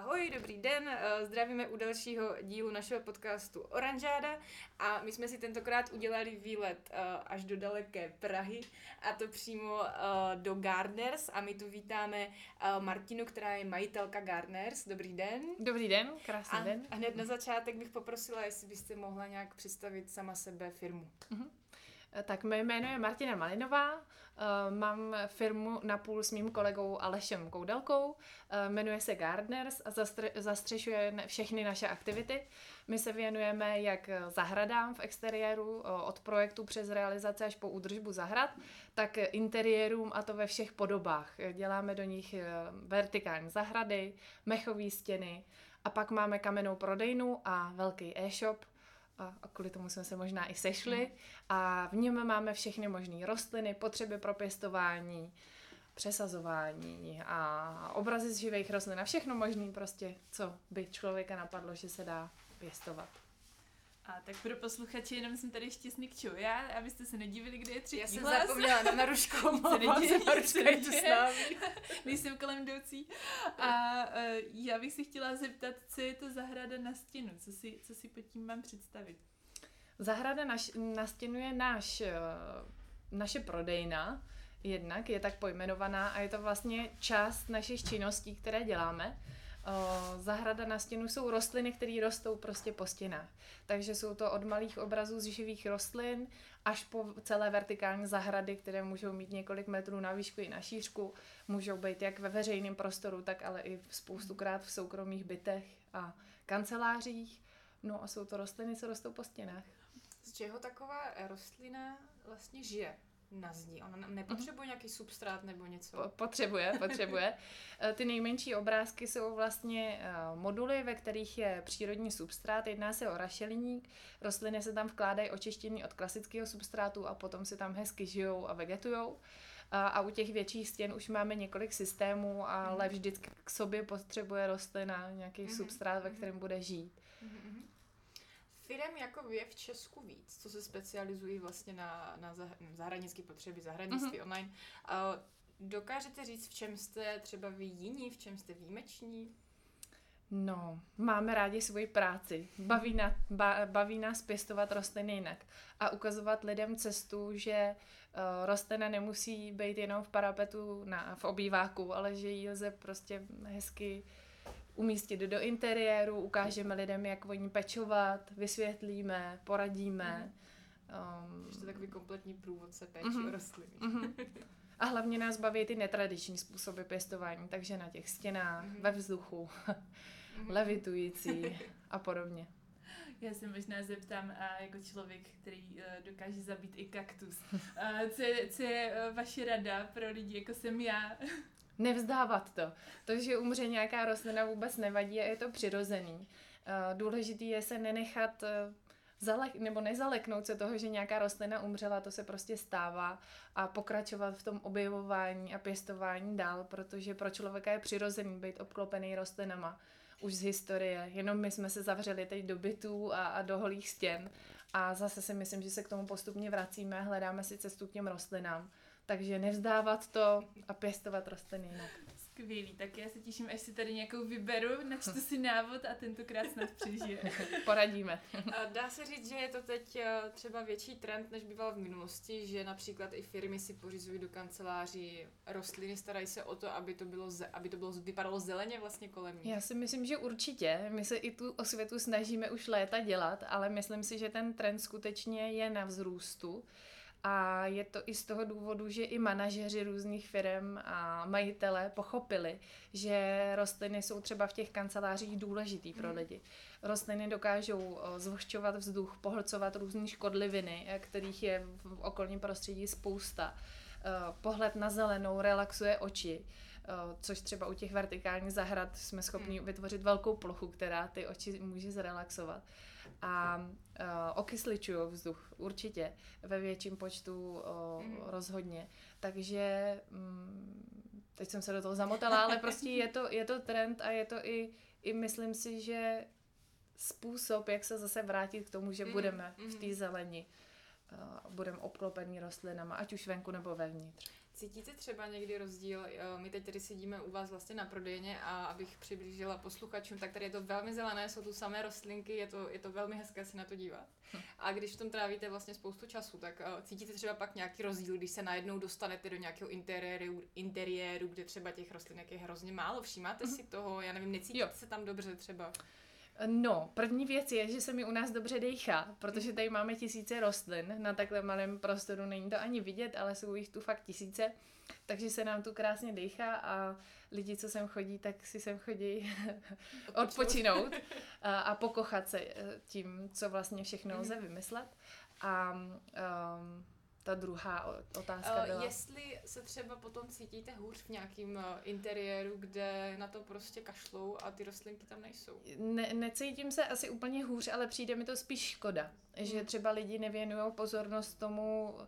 Ahoj, dobrý den, eh, zdravíme u dalšího dílu našeho podcastu Oranžáda a my jsme si tentokrát udělali výlet eh, až do daleké Prahy a to přímo eh, do Gardners a my tu vítáme Martinu, která je majitelka Gardners. Dobrý den. Dobrý den, krásný a, den. A hned na začátek bych poprosila, jestli byste mohla nějak představit sama sebe firmu. Uh-huh. Tak mé jméno je Martina Malinová, eh, mám firmu napůl s mým kolegou Alešem Koudelkou, eh, jmenuje se Gardeners a zastřešuje všechny naše aktivity. My se věnujeme jak zahradám v exteriéru, eh, od projektu přes realizaci až po údržbu zahrad, tak interiérům a to ve všech podobách. Děláme do nich vertikální zahrady, mechové stěny a pak máme kamennou prodejnu a velký e-shop, a, a kvůli tomu jsme se možná i sešli. A v něm máme všechny možné rostliny, potřeby pro pěstování, přesazování a obrazy z živých rostlin a všechno možné prostě, co by člověka napadlo, že se dá pěstovat. A tak pro posluchače jenom jsem tady štěstný já, abyste se nedívili, kde je třetí Já jsem hlas. zapomněla na Narušku, omlouvám se, Naruška je tu s námi. Nejsem kolem jdoucí. A uh, já bych si chtěla zeptat, co je to zahrada na stěnu, co si, co si pod tím mám představit. Zahrada na, na stěnu je náš, uh, naše prodejna, jednak je tak pojmenovaná a je to vlastně část našich činností, které děláme zahrada na stěnu jsou rostliny, které rostou prostě po stěnách. Takže jsou to od malých obrazů z živých rostlin až po celé vertikální zahrady, které můžou mít několik metrů na výšku i na šířku. Můžou být jak ve veřejném prostoru, tak ale i spoustukrát v soukromých bytech a kancelářích. No a jsou to rostliny, co rostou po stěnách. Z čeho taková rostlina vlastně žije? Na zdi. Ona nepotřebuje nějaký substrát nebo něco? Potřebuje, potřebuje. Eh, ty nejmenší obrázky jsou vlastně eh, moduly, ve kterých je přírodní substrát. Jedná se o rašeliník. Rostliny se tam vkládají očištění od klasického substrátu a potom se tam hezky žijou a vegetujou. A u těch větších stěn už máme několik systémů, ale mhm. vždycky k sobě potřebuje rostlina nějaký mm-hmm. substrát, ve mhm. kterém bude žít. Mm-hmm firm jako je v Česku víc, co se specializují vlastně na, na zahraniční potřeby, zahradnictví mm-hmm. online. Uh, dokážete říct, v čem jste třeba vy jiní, v čem jste výjimeční? No, máme rádi svoji práci. Baví, na, ba, baví nás pěstovat rostliny jinak a ukazovat lidem cestu, že uh, rostlina nemusí být jenom v parapetu na, v obýváku, ale že ji lze prostě hezky umístit do interiéru, ukážeme lidem, jak o ní pečovat, vysvětlíme, poradíme. Um, je to takový kompletní průvodce péči uh-huh. o rostliny. Uh-huh. A hlavně nás baví ty netradiční způsoby pěstování, takže na těch stěnách, uh-huh. ve vzduchu, uh-huh. levitující a podobně. Já se možná zeptám a jako člověk, který uh, dokáže zabít i kaktus. Uh, co, je, co je uh, vaše rada pro lidi, jako jsem já? Nevzdávat to. To, že umře nějaká rostlina vůbec nevadí a je to přirozený. Eh, důležitý je se nenechat eh, zalek, nebo nezaleknout se toho, že nějaká rostlina umřela, to se prostě stává a pokračovat v tom objevování a pěstování dál, protože pro člověka je přirozený být obklopený rostlinama už z historie, jenom my jsme se zavřeli teď do bytů a, a do holých stěn a zase si myslím, že se k tomu postupně vracíme hledáme si cestu k těm rostlinám takže nevzdávat to a pěstovat rostliny jinak. Skvělý, tak já se těším, až si tady nějakou vyberu, načtu si návod a tentokrát snad přežije. Poradíme. A dá se říct, že je to teď eh, třeba větší trend, než býval v minulosti, že například i firmy si pořizují do kanceláří rostliny, starají se o to, aby to bylo, aby to bylo, vypadalo zeleně vlastně kolem nich. Já si myslím, že určitě. My se i tu osvětu snažíme už léta dělat, ale myslím si, že ten trend skutečně je na vzrůstu. A je to i z toho důvodu, že i manažeři různých firm a majitele pochopili, že rostliny jsou třeba v těch kancelářích důležitý pro mhm. lidi. Rostliny dokážou zvlhčovat vzduch, pohlcovat různé škodliviny, kterých je v okolním prostředí spousta. Pohled na zelenou relaxuje oči, což třeba u těch vertikálních zahrad jsme schopni hmm. vytvořit velkou plochu, která ty oči může zrelaxovat. A uh, okysličují vzduch určitě ve větším počtu uh, mm. rozhodně. Takže um, teď jsem se do toho zamotala, ale prostě je to, je to trend a je to i, i myslím si, že způsob, jak se zase vrátit k tomu, že mm. budeme v té zeleni. Uh, budeme obklopení rostlinama, ať už venku nebo vevnitř. Cítíte třeba někdy rozdíl? My teď tady sedíme u vás vlastně na prodejně a abych přiblížila posluchačům, tak tady je to velmi zelené, jsou tu samé rostlinky, je to, je to velmi hezké si na to dívat. Hm. A když v tom trávíte vlastně spoustu času, tak uh, cítíte třeba pak nějaký rozdíl, když se najednou dostanete do nějakého interiéru, interiéru kde třeba těch rostlinek je hrozně málo. Všímáte hm. si toho? Já nevím, necítíte jo. se tam dobře třeba? No, první věc je, že se mi u nás dobře dejchá, protože tady máme tisíce rostlin, na takhle malém prostoru není to ani vidět, ale jsou jich tu fakt tisíce, takže se nám tu krásně dejchá a lidi, co sem chodí, tak si sem chodí odpočinout a, a pokochat se eh, tím, co vlastně všechno lze vymyslet. A um, ta druhá otázka byla... Jestli se třeba potom cítíte hůř v nějakým uh, interiéru, kde na to prostě kašlou a ty rostlinky tam nejsou? Ne, necítím se asi úplně hůř, ale přijde mi to spíš škoda, hmm. že třeba lidi nevěnují pozornost tomu,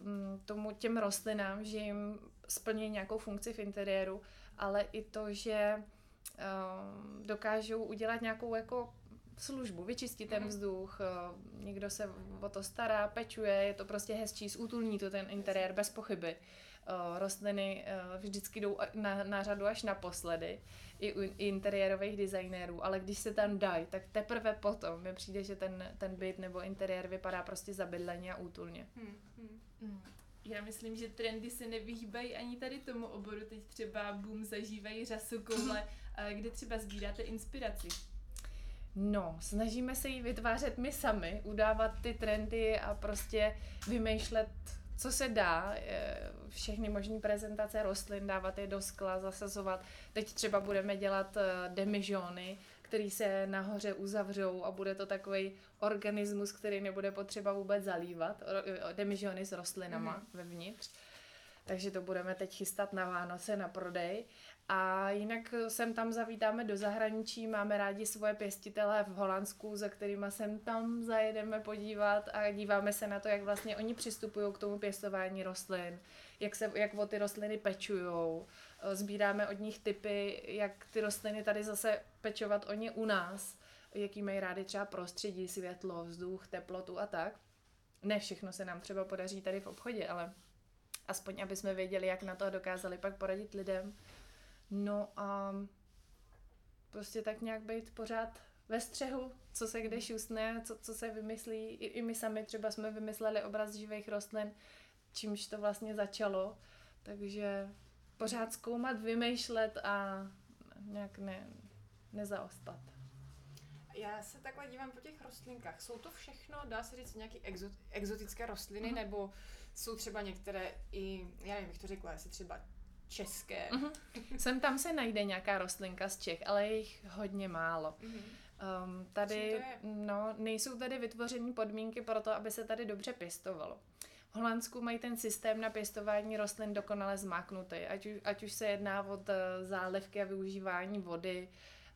mm, tomu těm rostlinám, že jim splní nějakou funkci v interiéru, ale i to, že um, dokážou udělat nějakou jako službu, vyčistit ten mhm. vzduch, eh, někdo se o to stará, pečuje, je to prostě hezčí, zútulní to ten interiér bez pochyby. Eh, rostliny eh, vždycky jdou na, na řadu až naposledy, i u interiérových designérů, ale když se tam dají, tak teprve potom mi přijde, že ten, ten byt nebo interiér vypadá prostě zabydleně a útulně. Hmm, hmm. Hmm. Já myslím, že trendy se nevyhýbají ani tady tomu oboru. Teď třeba boom zažívají řasokoule, kde třeba sbíráte inspiraci. No, snažíme se ji vytvářet my sami, udávat ty trendy a prostě vymýšlet, co se dá, všechny možné prezentace rostlin, dávat je do skla, zasazovat. Teď třeba budeme dělat eh, demižony, který se nahoře uzavřou a bude to takový organismus, který nebude potřeba vůbec zalívat, demižony s rostlinama mm. vevnitř. Takže to budeme teď chystat na Vánoce, na prodej. A jinak sem tam zavítáme do zahraničí, máme rádi svoje pěstitele v Holandsku, za kterými sem tam zajedeme podívat a díváme se na to, jak vlastně oni přistupují k tomu pěstování rostlin, jak, se, jak o ty rostliny pečujou, sbíráme od nich typy, jak ty rostliny tady zase pečovat oni u nás, jaký mají rádi třeba prostředí, světlo, vzduch, teplotu a tak. Ne všechno se nám třeba podaří tady v obchodě, ale aspoň aby jsme věděli, jak na to dokázali pak poradit lidem. No a prostě tak nějak být pořád ve střehu, co se kde šustne, co, co se vymyslí. I, I my sami třeba jsme vymysleli obraz živých rostlin, čímž to vlastně začalo. Takže pořád zkoumat, vymýšlet a nějak ne, nezaostat. Já se takhle dívám po těch rostlinkách. Jsou to všechno, dá se říct, nějaké exot, exotické rostliny, mm-hmm. nebo jsou třeba některé i, já nevím, jak to řekla, jestli třeba české. Mm-hmm. Sem tam se najde nějaká rostlinka z Čech, ale je jich hodně málo. Mm-hmm. Um, tady, no, nejsou tady vytvořeny podmínky pro to, aby se tady dobře pěstovalo. V Holandsku mají ten systém na pěstování rostlin dokonale zmáknutý, ať, už, ať už se jedná od uh, zálivky a využívání vody,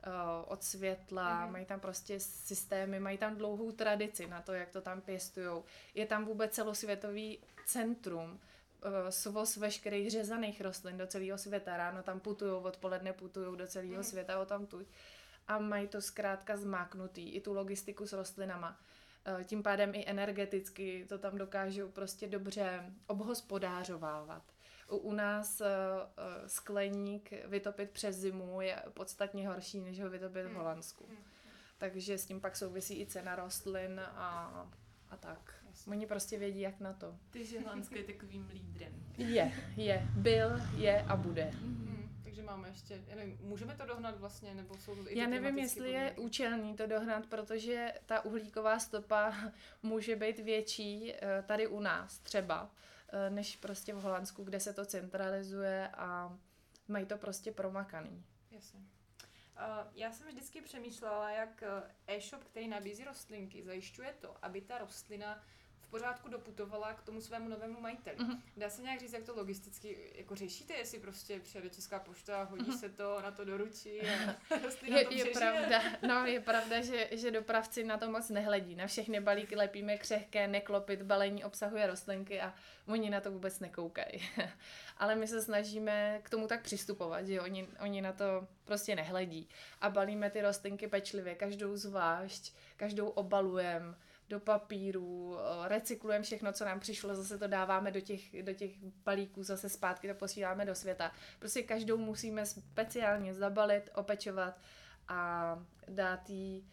uh, od světla, mm-hmm. mají tam prostě systémy, mají tam dlouhou tradici na to, jak to tam pěstujou. Je tam vůbec celosvětový centrum, svoz veškerých řezaných rostlin do celého světa. Ráno tam putují, odpoledne putují do celého mm. světa o tam tu. A mají to zkrátka zmáknutý, i tu logistiku s rostlinama. Uh, tím pádem i energeticky to tam dokážou prostě dobře obhospodářovávat. U, u nás uh, skleník vytopit přes zimu je podstatně horší, než ho vytopit v mm. Holandsku. Mm. Takže s tím pak souvisí i cena rostlin a, a tak. Oni prostě vědí, jak na to. Takže Holandsko je takovým lídrem. Je, je. Byl, je a bude. Mm-hmm. Takže máme ještě, já nevím, můžeme to dohnat vlastně, nebo jsou to i Já nevím, jestli podmínky? je účelný to dohnat, protože ta uhlíková stopa může být větší eh, tady u nás třeba, eh, než prostě v Holandsku, kde se to centralizuje a mají to prostě promakaný. Jasně. Uh, já jsem vždycky přemýšlela, jak e-shop, který nabízí rostlinky, zajišťuje to, aby ta rostlina v pořádku doputovala k tomu svému novému majiteli. Uh-huh. Dá se nějak říct, jak to logisticky jako řešíte, jestli prostě přijede Česká pošta, hodí uh-huh. se to, na to doručí a je, to je pravda, no je pravda, že, že dopravci na to moc nehledí. Na všechny balíky lepíme křehké, neklopit, balení obsahuje rostlinky a oni na to vůbec nekoukají. Ale my se snažíme k tomu tak přistupovat, že oni, oni na to prostě nehledí. A balíme ty rostlinky pečlivě, každou zvlášť, každou obalujeme, do papíru, recyklujeme všechno, co nám přišlo, zase to dáváme do těch, do těch balíků, zase zpátky to posíláme do světa. Prostě každou musíme speciálně zabalit, opečovat a dát jí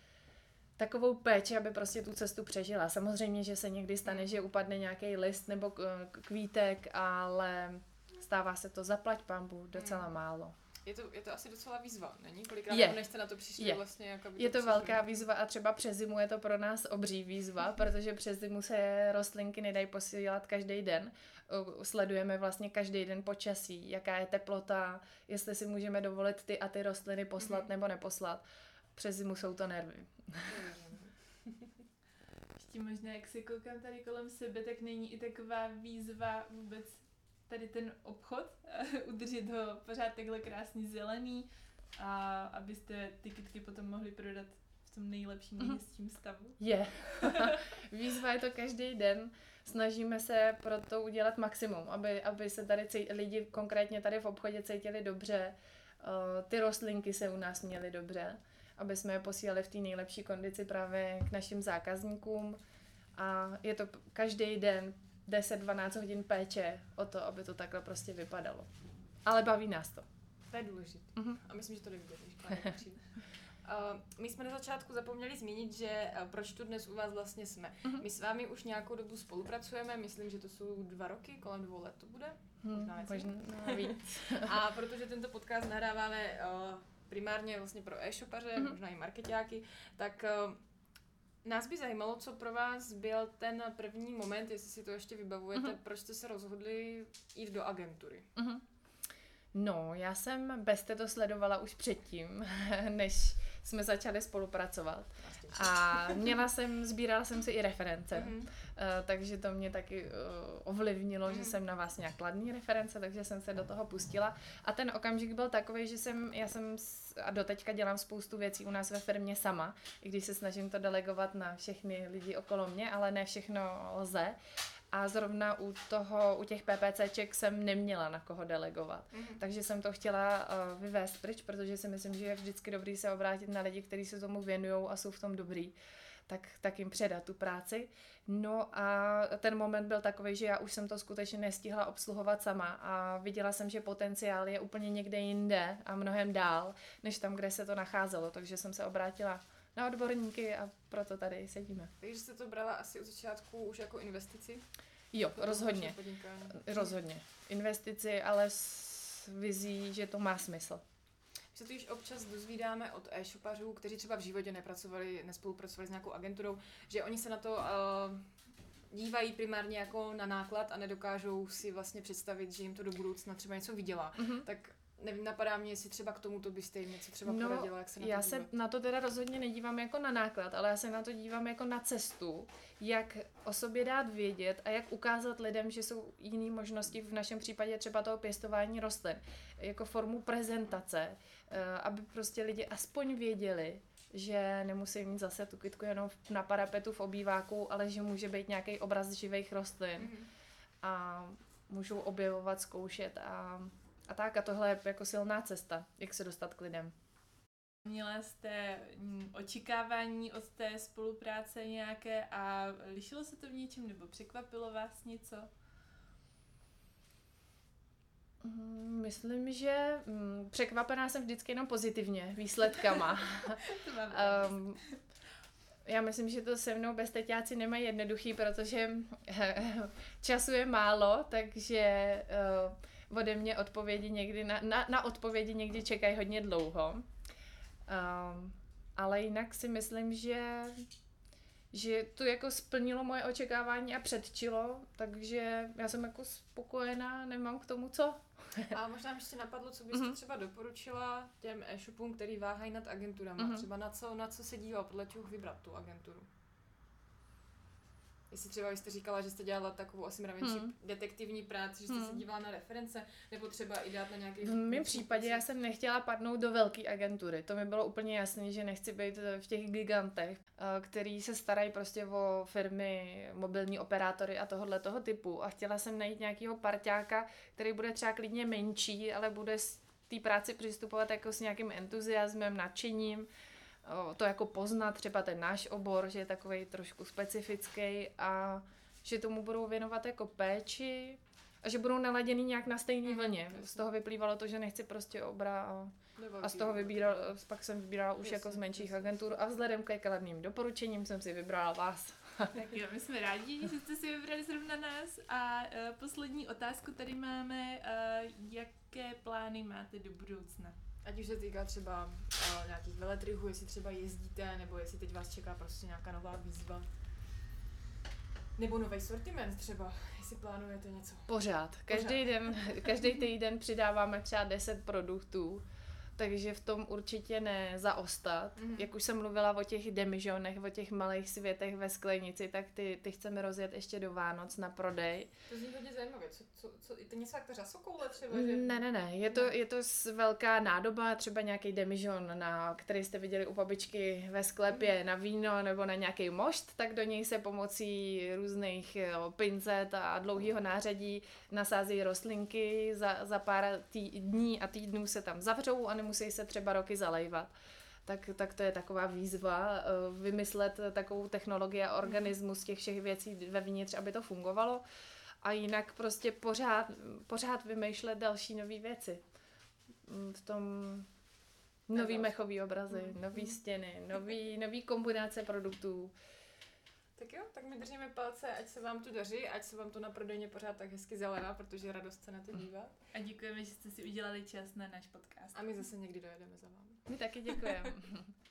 takovou péči, aby prostě tu cestu přežila. Samozřejmě, že se někdy stane, že upadne nějaký list nebo kvítek, ale stává se to zaplať pambu docela málo. Je to, je to asi docela výzva, není? Kolikrát je. než jste na to přišli je. vlastně? Jako je to, to velká výzva a třeba přes zimu je to pro nás obří výzva, protože přes zimu se rostlinky nedají posílat každý den. Sledujeme vlastně každý den počasí, jaká je teplota, jestli si můžeme dovolit ty a ty rostliny poslat mm-hmm. nebo neposlat. Přes zimu jsou to nervy. Ještě možná, jak se koukám tady kolem sebe, tak není i taková výzva vůbec tady ten obchod, udržet ho pořád takhle krásný zelený a abyste ty kytky potom mohli prodat v tom nejlepším, mhm. nejhezčím stavu. Je. Výzva je to každý den. Snažíme se pro to udělat maximum, aby, aby se tady cít, lidi konkrétně tady v obchodě cítili dobře, uh, ty rostlinky se u nás měly dobře, aby jsme je posílali v té nejlepší kondici právě k našim zákazníkům. A je to každý den 10-12 hodin péče o to, aby to takhle prostě vypadalo. Ale baví nás to. To je důležité. Uh-huh. A myslím, že to jde vidět, když Uh, my jsme na začátku zapomněli zmínit, že uh, proč tu dnes u vás vlastně jsme. Uh-huh. My s vámi už nějakou dobu spolupracujeme, myslím, že to jsou dva roky, kolem dvou let to bude. Hmm, možná, možná víc. A protože tento podcast nahráváme uh, primárně vlastně pro e-shopaře, uh-huh. možná i marketáky, tak uh, Nás by zajímalo, co pro vás byl ten první moment, jestli si to ještě vybavujete, uh-huh. proč jste se rozhodli jít do agentury. Uh-huh. No, já jsem bez to sledovala už předtím, než jsme začali spolupracovat. A měla jsem, sbírala jsem si i reference, mm-hmm. uh, takže to mě taky uh, ovlivnilo, mm-hmm. že mhm. jsem na vás nějak kladný reference, takže jsem se do toho pustila. A ten okamžik byl takový, že jsem, já jsem a doteďka dělám spoustu věcí u nás ve firmě sama, i když se snažím to delegovat na všechny lidi okolo mě, ale ne všechno lze a zrovna u toho, u těch PPCček jsem neměla na koho delegovat. Mm-hmm. Takže jsem to chtěla uh, vyvést pryč, protože si myslím, že je vždycky dobrý se obrátit na lidi, kteří se tomu věnují a jsou v tom dobrý. Tak, tak jim předat tu práci. No a ten moment byl takový, že já už jsem to skutečně nestihla obsluhovat sama a viděla jsem, že potenciál je úplně někde jinde a mnohem dál, než tam, kde se to nacházelo. Takže jsem se obrátila na odborníky a proto tady sedíme. Takže jste to brala asi od začátku už jako investici? Jo, to rozhodně. Rozhodně. Investici, ale s vizí, že to má smysl. My se totiž občas dozvídáme od e-shopařů, kteří třeba v životě nepracovali, nespolupracovali s nějakou agenturou, že oni se na to uh, dívají primárně jako na náklad a nedokážou si vlastně představit, že jim to do budoucna třeba něco vydělá. Mm-hmm. Tak nevím, napadá mě, jestli třeba k tomu to byste jim něco třeba no, poradila, jak se na já to se na to teda rozhodně nedívám jako na náklad, ale já se na to dívám jako na cestu, jak o sobě dát vědět a jak ukázat lidem, že jsou jiné možnosti, v našem případě třeba toho pěstování rostlin, jako formu prezentace, eh, aby prostě lidi aspoň věděli, že nemusí mít zase tu kytku jenom na parapetu v obýváku, ale že může být nějaký obraz živých rostlin mm-hmm. a můžou objevovat, zkoušet a a tak, a tohle je jako silná cesta, jak se dostat k lidem. Měla jste mm, očekávání od té spolupráce nějaké a lišilo se to v něčem nebo překvapilo vás něco? Mm, myslím, že mm, překvapená jsem vždycky jenom pozitivně výsledkama. um, já myslím, že to se mnou bezteťáci nemají jednoduchý, protože času je málo, takže uh, ode mě odpovědi někdy, na, na, na odpovědi někdy čekají hodně dlouho. Um, ale jinak si myslím, že že to jako splnilo moje očekávání a předčilo, takže já jsem jako spokojená, nemám k tomu co. a možná mi ještě napadlo, co byste mm-hmm. třeba doporučila těm e-shopům, který váhají nad agenturama, mm-hmm. třeba na co, na co se dívat, podle čeho vybrat tu agenturu. Jestli třeba jste říkala, že jste dělala takovou asi mravenčí hmm. detektivní práci, že jste hmm. se dívala na reference, nebo třeba i dát na nějaký... V mém případě já jsem nechtěla padnout do velké agentury. To mi bylo úplně jasné, že nechci být v těch gigantech, eh, který se starají prostě o firmy, mobilní operátory a tohohle toho typu. A chtěla jsem najít nějakého parťáka, který bude třeba klidně menší, ale bude té práci přistupovat jako s nějakým entuziasmem, nadšením to jako poznat, třeba ten náš obor, že je takový trošku specifický a že tomu budou věnovat jako péči a že budou naladěný nějak na stejné Mhm, vlně. Z toho vyplývalo to, že nechci prostě obra a, a z toho vybíral, pak jsem vybírala už Jasně, jako z menších agentur a vzhledem ke kladným doporučením jsem si vybrala vás. Tak jo, my jsme rádi, že jste si vybrali zrovna nás. A uh, poslední otázku tady máme, uh, jaké plány máte do budoucna? Ať už se týká třeba uh, nějakých veletrhů, jestli třeba jezdíte, nebo jestli teď vás čeká prostě nějaká nová výzva. Nebo nový sortiment třeba, jestli plánujete něco. Pořád. Každý den, každý týden přidáváme třeba 10 produktů, takže v tom určitě nezaostat. Mhm. Jak už jsem mluvila o těch demižonech, o těch malých světech ve sklenici, tak ty, ty chceme rozjet ještě do Vánoc na prodej. To zní hodně zajímavě. Co, co, co, je to něco jak ta řasokoule třeba? Že... Ne, ne, ne, je to, je to velká nádoba, třeba nějaký demižon, na, který jste viděli u babičky ve sklepě na víno nebo na nějaký mošt, tak do něj se pomocí různých jo, pincet a dlouhého nářadí nasází rostlinky, za, za pár tý, dní a týdnů se tam zavřou a nemusí se třeba roky zalejvat. Tak, tak to je taková výzva, eh, vymyslet takovou technologii a organismus z těch všech věcí vevnitř, aby to fungovalo a jinak prostě pořád, pořád vymýšlet další nové věci. Mm, V tom nový mechový obrazy, Mm. nový stěny, nový, nový kombinace produktů. Tak jo, tak my držíme palce, ať se vám tu daří, ať se vám to na prodejně pořád tak hezky zelená, protože je radost se na to dívat. A děkujeme, že jste si udělali čas na náš podcast. A my zase někdy dojedeme za vámi. My taky děkujeme.